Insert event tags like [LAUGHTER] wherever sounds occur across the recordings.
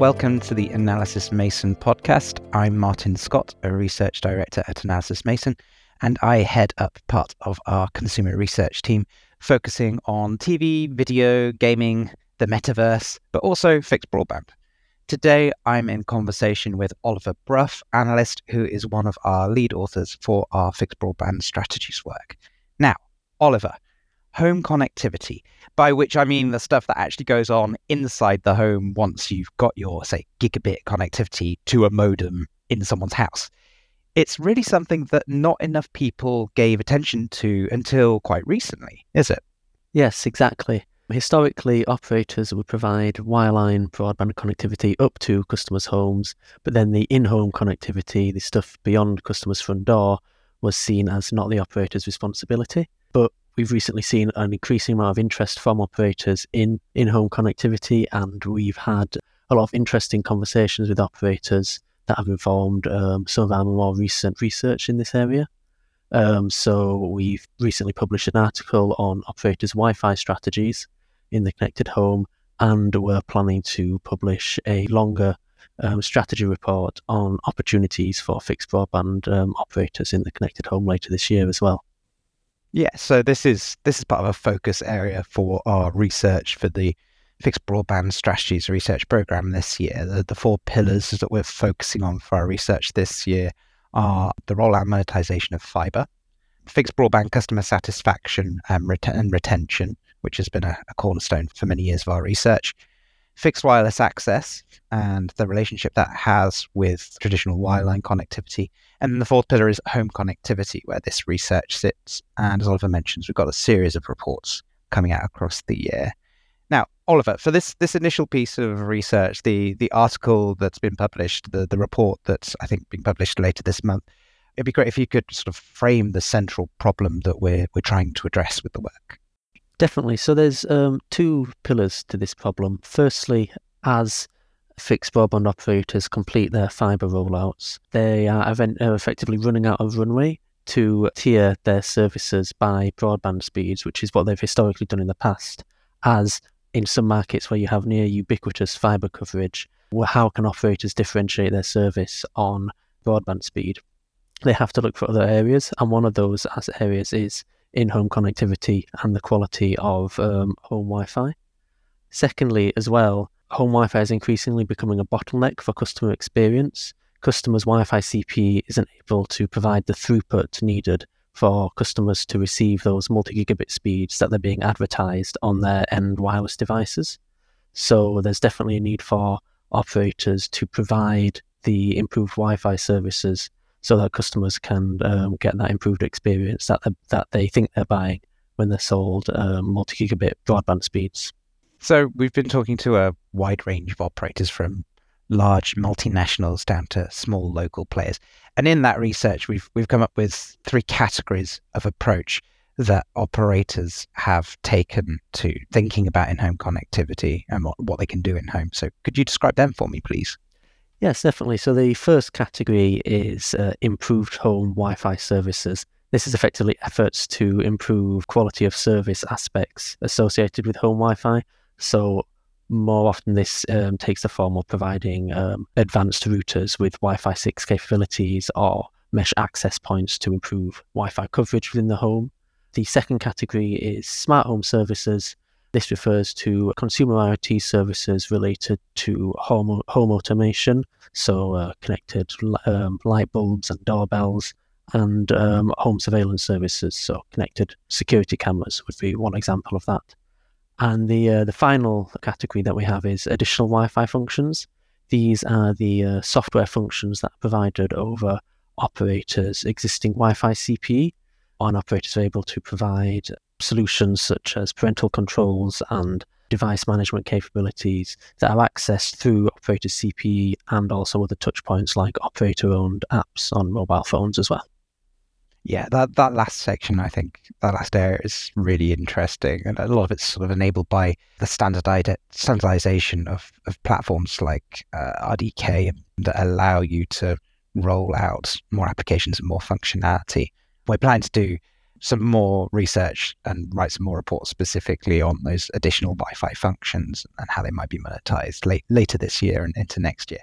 Welcome to the Analysys Mason podcast. I'm Martin Scott, a research director at Analysys Mason, and I head up part of our consumer research team focusing on TV, video, gaming, the metaverse, but also fixed broadband. Today, I'm in conversation with Oliver Bruff, analyst, who is one of our lead authors for our fixed broadband strategies work. Now, Oliver, home connectivity, by which I mean the stuff that actually goes on inside the home once you've got your, say, gigabit connectivity to a modem in someone's house. It's really something that not enough people gave attention to until quite recently, is it? Yes, exactly. Historically, operators would provide wireline broadband connectivity up to customers' homes, but then the in home connectivity, the stuff beyond customers' front door, was seen as not the operator's responsibility. But we've recently seen an increasing amount of interest from operators in in home connectivity, and we've had a lot of interesting conversations with operators that have informed um, some of our more recent research in this area. Um, so we've recently published an article on operators' Wi-Fi strategies in the connected home, and we're planning to publish a longer um, strategy report on opportunities for fixed broadband um, operators in the connected home later this year as well. Yeah, so this is this is part of a focus area for our research for the fixed broadband strategies research program this year. The, the four mm-hmm. pillars that we're focusing on for our research this year are the rollout monetization of fiber, fixed broadband customer satisfaction um, and, ret- and retention, which has been a, a, cornerstone for many years of our research, fixed wireless access and the relationship that has with traditional wireline connectivity. And the fourth pillar is home connectivity, where this research sits. And as Oliver mentions, we've got a series of reports coming out across the year. Now, Oliver, for this this initial piece of research, the the article that's been published, the the report that's I think being published later this month, it'd be great if you could sort of frame the central problem that we're we're trying to address with the work. Definitely. So there's um, two pillars to this problem. Firstly, as fixed broadband operators complete their fibre rollouts, they are event- effectively running out of runway to tier their services by broadband speeds, which is what they've historically done in the past. As in some markets where you have near ubiquitous fibre coverage, how can operators differentiate their service on broadband speed? They have to look for other areas, and one of those areas is in-home connectivity and the quality of um, home Wi-Fi. Secondly, as well, home Wi-Fi is increasingly becoming a bottleneck for customer experience. Customers' Wi-Fi CPE isn't able to provide the throughput needed for customers to receive those multi-gigabit speeds that they're being advertised on their end wireless devices. So there's definitely a need for operators to provide the improved Wi-Fi services so that customers can um, get that improved experience that that they think they're buying when they're sold um, multi-gigabit broadband speeds. So we've been talking to a wide range of operators from large multinationals down to small local players. And in that research, we've we've come up with three categories of approach that operators have taken to thinking about in-home connectivity and what, what they can do in home. So could you describe them for me, please? Yes, definitely. So the first category is uh, improved home Wi-Fi services. This is effectively efforts to improve quality of service aspects associated with home Wi-Fi. So more often, this um, takes the form of providing um, advanced routers with Wi-Fi 6 capabilities or mesh access points to improve Wi-Fi coverage within the home. The second category is smart home services. This refers to consumer IoT services related to home, home automation, so uh, connected um, light bulbs and doorbells, and um, home surveillance services, so connected security cameras would be one example of that. And the uh, the final category that we have is additional Wi-Fi functions. These are the uh, software functions that are provided over operators' existing Wi-Fi CPE. On operators are able to provide solutions such as parental controls and device management capabilities that are accessed through operator CPE and also other touch points like operator owned apps on mobile phones as well. Yeah, that, that last section, I think that last area is really interesting. And a lot of it's sort of enabled by the standardized standardization of, of platforms like uh, RDK that allow you to roll out more applications and more functionality. We're planning to do some more research and write some more reports specifically on those additional Wi-Fi functions and how they might be monetized late, later this year and into next year.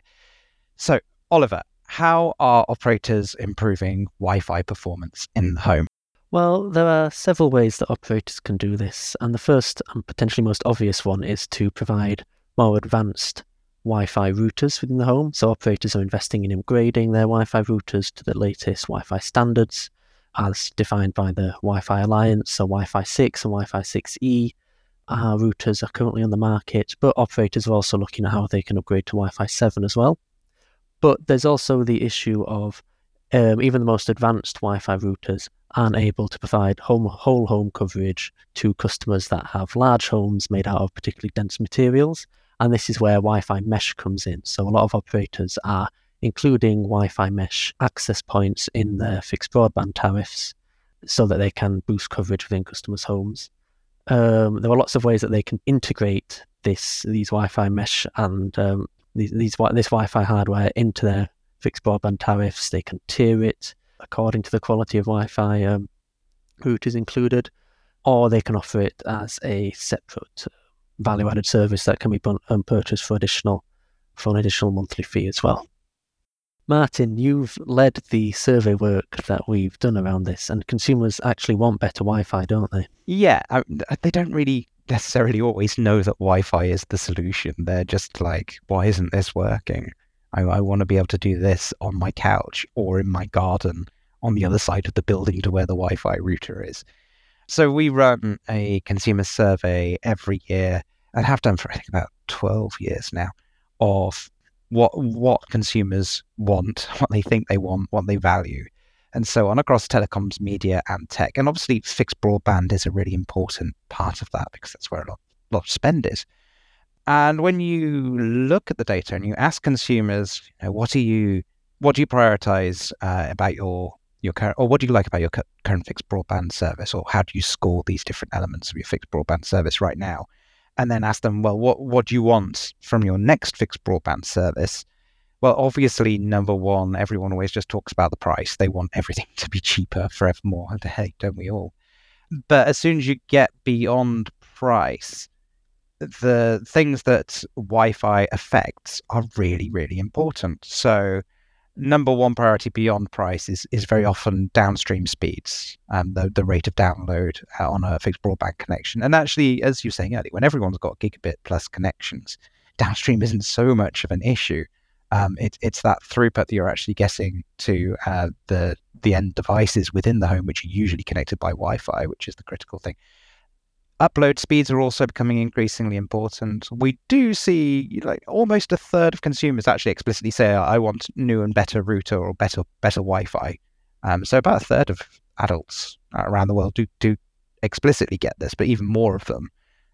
So, Oliver, how are operators improving Wi-Fi performance in the home? Well, there are several ways that operators can do this, and the first and potentially most obvious one is to provide more advanced Wi Fi routers within the home. So, operators are investing in upgrading their Wi Fi routers to the latest Wi Fi standards as defined by the Wi Fi Alliance. So, Wi Fi 6 and Wi Fi 6E uh, routers are currently on the market, but operators are also looking at how they can upgrade to Wi Fi 7 as well. But there's also the issue of um, even the most advanced Wi Fi routers aren't able to provide home, whole home coverage to customers that have large homes made out of particularly dense materials. And this is where Wi Fi mesh comes in. So a lot of operators are including Wi Fi mesh access points in their fixed broadband tariffs so that they can boost coverage within customers' homes. Um, there are lots of ways that they can integrate this these Wi-Fi mesh and um, these, these this Wi-Fi hardware into their fixed broadband tariffs. They can tier it according to the quality of Wi-Fi um, routers included, or they can offer it as a separate uh, value-added service that can be um, purchased for additional for an additional monthly fee as well. Martin, you've led the survey work that we've done around this, and consumers actually want better Wi-Fi, don't they? Yeah, I, they don't really necessarily always know that Wi-Fi is the solution. They're just like, why isn't this working? I, I want to be able to do this on my couch or in my garden on the other mm. side of the building to where the Wi Fi router is. So we run a consumer survey every year and have done for I think about 12 years now of what what consumers want, what they think they want, what they value. And so on across telecoms, media, and tech. And obviously, fixed broadband is a really important part of that because that's where a lot, lot of spend is. And when you look at the data and you ask consumers, you know, what do you what do you prioritize uh, about your your current, or what do you like about your current fixed broadband service, or how do you score these different elements of your fixed broadband service right now? And then ask them, well, what what do you want from your next fixed broadband service? Well, obviously, number one, everyone always just talks about the price. They want everything [LAUGHS] to be cheaper forevermore. And [LAUGHS] hey, don't we all? But as soon as you get beyond price, the things that Wi-Fi affects are really, really important. So, number one priority beyond price is, is very often downstream speeds, um, the the rate of download uh, on a fixed broadband connection. And actually, as you were saying earlier, when everyone's got gigabit plus connections, downstream isn't so much of an issue. Um, it, it's that throughput that you're actually getting to uh, the the end devices within the home, which are usually connected by Wi-Fi, which is the critical thing upload speeds are also becoming increasingly important. We do see like almost a third of consumers actually explicitly say, "I want new and better router or better better Wi-Fi." Um, so about a third of adults around the world do do explicitly get this, but even more of them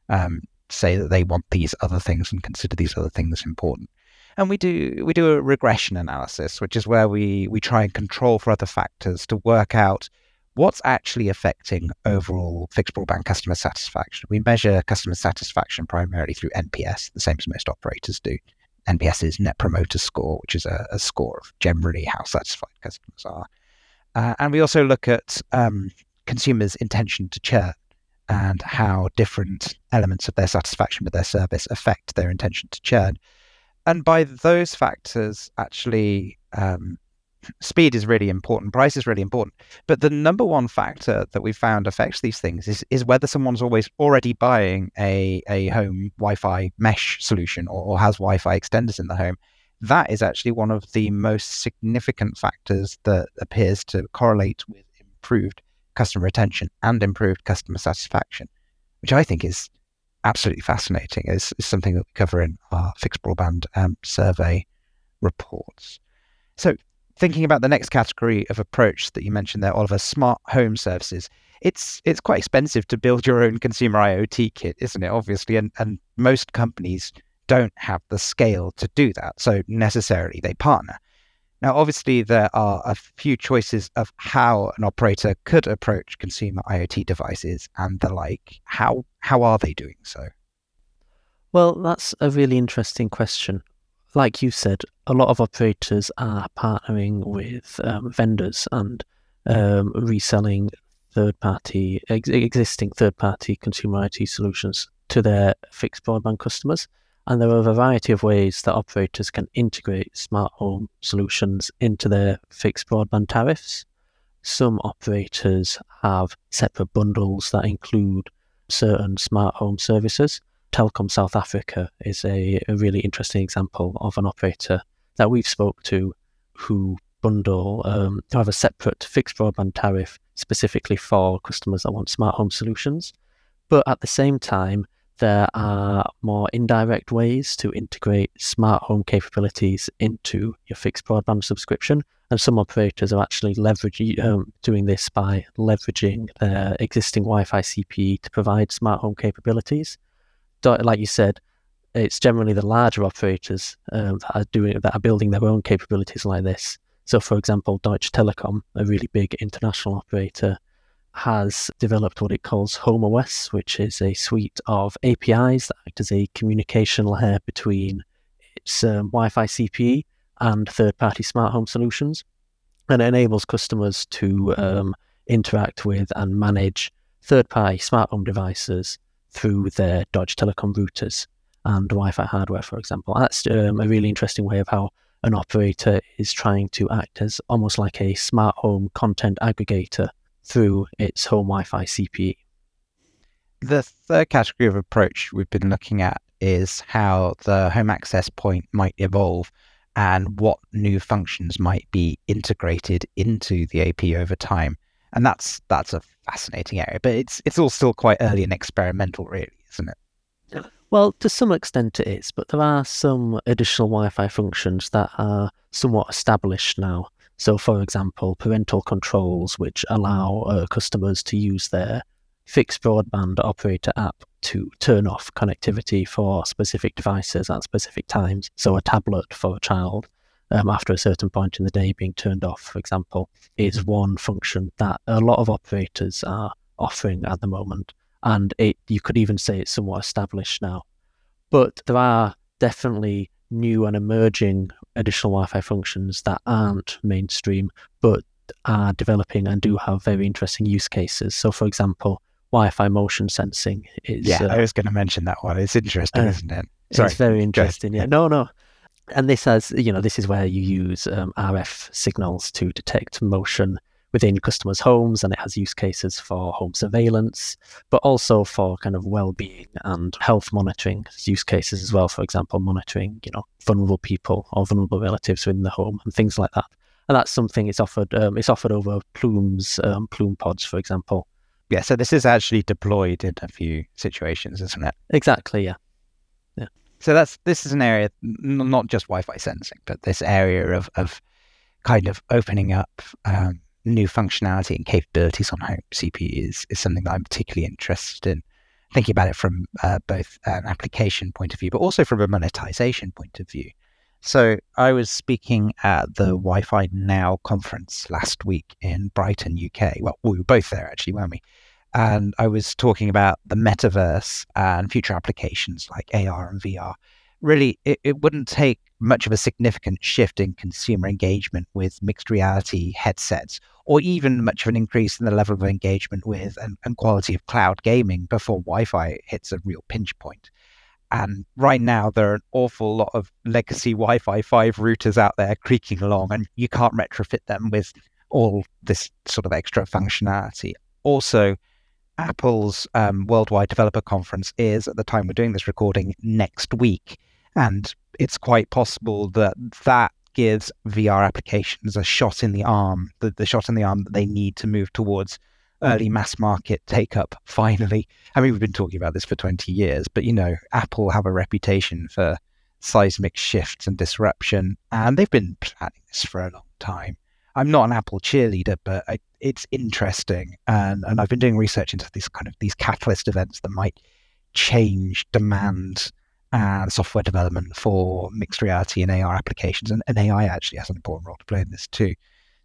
um, say that they want these other things and consider these other things important. And we do we do a regression analysis, which is where we we try and control for other factors to work out what's actually affecting overall fixed broadband customer satisfaction? We measure customer satisfaction primarily through NPS, the same as most operators do. NPS is Net Promoter Score, which is a, a score of generally how satisfied customers are. Uh, and we also look at um, consumers' intention to churn and how different elements of their satisfaction with their service affect their intention to churn. And by those factors, actually, um, speed is really important, price is really important. But the number one factor that we found affects these things is, is whether someone's always already buying a, a home Wi Fi mesh solution or, or has Wi Fi extenders in the home. That is actually one of the most significant factors that appears to correlate with improved customer retention and improved customer satisfaction, which I think is absolutely fascinating. Is, is something that we cover in our fixed broadband um, survey reports. So thinking about the next category of approach that you mentioned there, Oliver, smart home services. It's it's quite expensive to build your own consumer IoT kit, isn't it? Obviously, and, and most companies don't have the scale to do that. So necessarily they partner. Now, obviously, there are a few choices of how an operator could approach consumer IoT devices and the like. How how are they doing so? Well, that's a really interesting question like you said, a lot of operators are partnering with um, vendors and um, reselling third party, ex- existing third party consumer IT solutions to their fixed broadband customers. And there are a variety of ways that operators can integrate smart home solutions into their fixed broadband tariffs. Some operators have separate bundles that include certain smart home services. Telkom South Africa is a, a really interesting example of an operator that we've spoke to who bundle um, have a separate fixed broadband tariff specifically for customers that want smart home solutions. But at the same time, there are more indirect ways to integrate smart home capabilities into your fixed broadband subscription. And some operators are actually leveraging um, doing this by leveraging their existing Wi-Fi CPE to provide smart home capabilities. Like you said, it's generally the larger operators um, that are doing that are building their own capabilities like this. So, for example, Deutsche Telekom, a really big international operator, has developed what it calls HomeOS, which is a suite of APIs that act as a communication layer between its um, Wi Fi CPE and third party smart home solutions. And enables customers to um, interact with and manage third party smart home devices through their Deutsche Telekom routers and Wi Fi hardware, for example. That's um, a really interesting way of how an operator is trying to act as almost like a smart home content aggregator through its home Wi Fi CPE. The third category of approach we've been looking at is how the home access point might evolve and what new functions might be integrated into the AP over time. And that's that's a fascinating area, but it's it's all still quite early and experimental, really, isn't it? Well, to some extent it is, but there are some additional Wi Fi functions that are somewhat established now. So, for example, parental controls, which allow uh, customers to use their fixed broadband operator app to turn off connectivity for specific devices at specific times. So, a tablet for a child um, after a certain point in the day being turned off, for example, is one function that a lot of operators are offering at the moment. And it, you could even say it's somewhat established now. But there are definitely new and emerging additional Wi-Fi functions that aren't mainstream, but are developing and do have very interesting use cases. So, for example, Wi-Fi motion sensing is. Yeah, uh, I was going to mention that one. It's interesting, uh, isn't it? Sorry. It's very interesting. Yeah, no, no. And this has, you know, this is where you use um, RF signals to detect motion within customers' homes, and it has use cases for home surveillance, but also for kind of well-being and health monitoring use cases as well. For example, monitoring, you know, vulnerable people or vulnerable relatives within the home and things like that. And that's something it's offered. Um, it's offered over Plume's um, Plume pods, for example. Yeah, so this is actually deployed in a few situations, isn't it? Exactly. Yeah. Yeah. So that's this is an area not just Wi-Fi sensing, but this area of of kind of opening up um, new functionality and capabilities on home CPE is, is something that I'm particularly interested in. Thinking about it from uh, both an application point of view, but also from a monetization point of view. So I was speaking at the Wi-Fi Now conference last week in Brighton, UK. Well, we were both there actually, weren't we? And I was talking about the metaverse and future applications like AR and VR really it, it wouldn't take much of a significant shift in consumer engagement with mixed reality headsets or even much of an increase in the level of engagement with and, and quality of cloud gaming before wi-fi hits a real pinch point. and right now there are an awful lot of legacy wi-fi 5 routers out there creaking along and you can't retrofit them with all this sort of extra functionality also Apple's um, Worldwide Developer Conference is, at the time we're doing this recording, next week. And it's quite possible that that gives VR applications a shot in the arm, the, the shot in the arm that they need to move towards early mass market take up [LAUGHS] finally. I mean, we've been talking about this for 20 years, but you know, Apple have a reputation for seismic shifts and disruption, and they've been planning this for a long time. I'm not an Apple cheerleader, but I, it's interesting, and and I've been doing research into these kind of these catalyst events that might change demand and software development for mixed reality and AR applications, and, and AI actually has an important role to play in this too.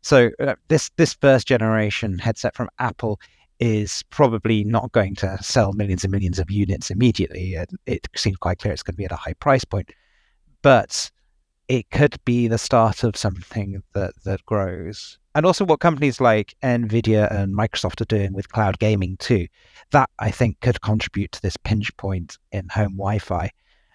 So uh, this this first generation headset from Apple is probably not going to sell millions and millions of units immediately. It, it seems quite clear it's going to be at a high price point, but it could be the start of something that that grows. and also what companies like Nvidia and Microsoft are doing with cloud gaming too. That I think could contribute to this pinch point in home Wi-Fi,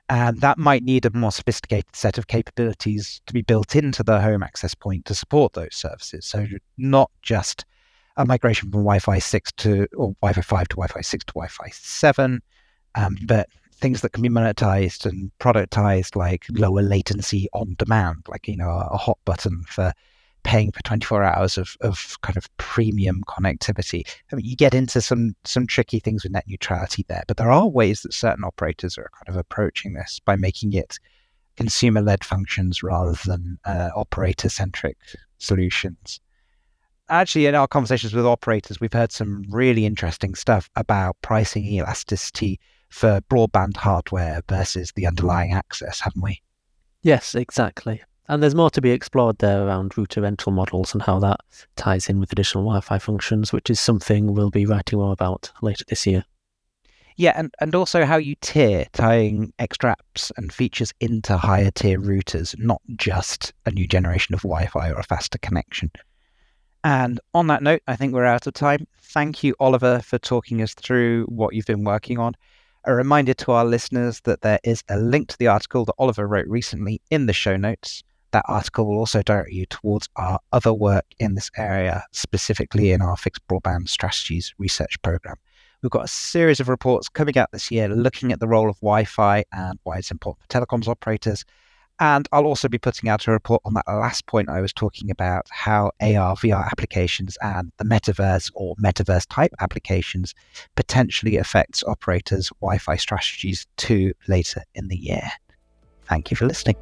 and that might need a more sophisticated set of capabilities to be built into the home access point to support those services. So not just a migration from Wi-Fi six to or Wi-Fi five to Wi-Fi six to Wi-Fi seven, um, but things that can be monetized and productized like lower latency on demand, like you know a hot button for paying for 24 hours of, of kind of premium connectivity. I mean, you get into some some tricky things with net neutrality there, but there are ways that certain operators are kind of approaching this by making it consumer-led functions rather than uh, operator-centric solutions. Actually, in our conversations with operators, we've heard some really interesting stuff about pricing elasticity for broadband hardware versus the underlying access, haven't we? Yes, exactly. And there's more to be explored there around router rental models and how that ties in with additional Wi Fi functions, which is something we'll be writing more about later this year. Yeah, and, and also how you tier, tying extra apps and features into higher tier routers, not just a new generation of Wi Fi or a faster connection. And on that note, I think we're out of time. Thank you, Oliver, for talking us through what you've been working on. A reminder to our listeners that there is a link to the article that Oliver wrote recently in the show notes. That article will also direct you towards our other work in this area, specifically in our fixed broadband strategies research program. We've got a series of reports coming out this year looking at the role of Wi Fi and why it's important for telecoms operators. And I'll also be putting out a report on that last point I was talking about how AR, VR applications and the metaverse or metaverse type applications potentially affects operators' Wi Fi strategies too later in the year. Thank you for listening.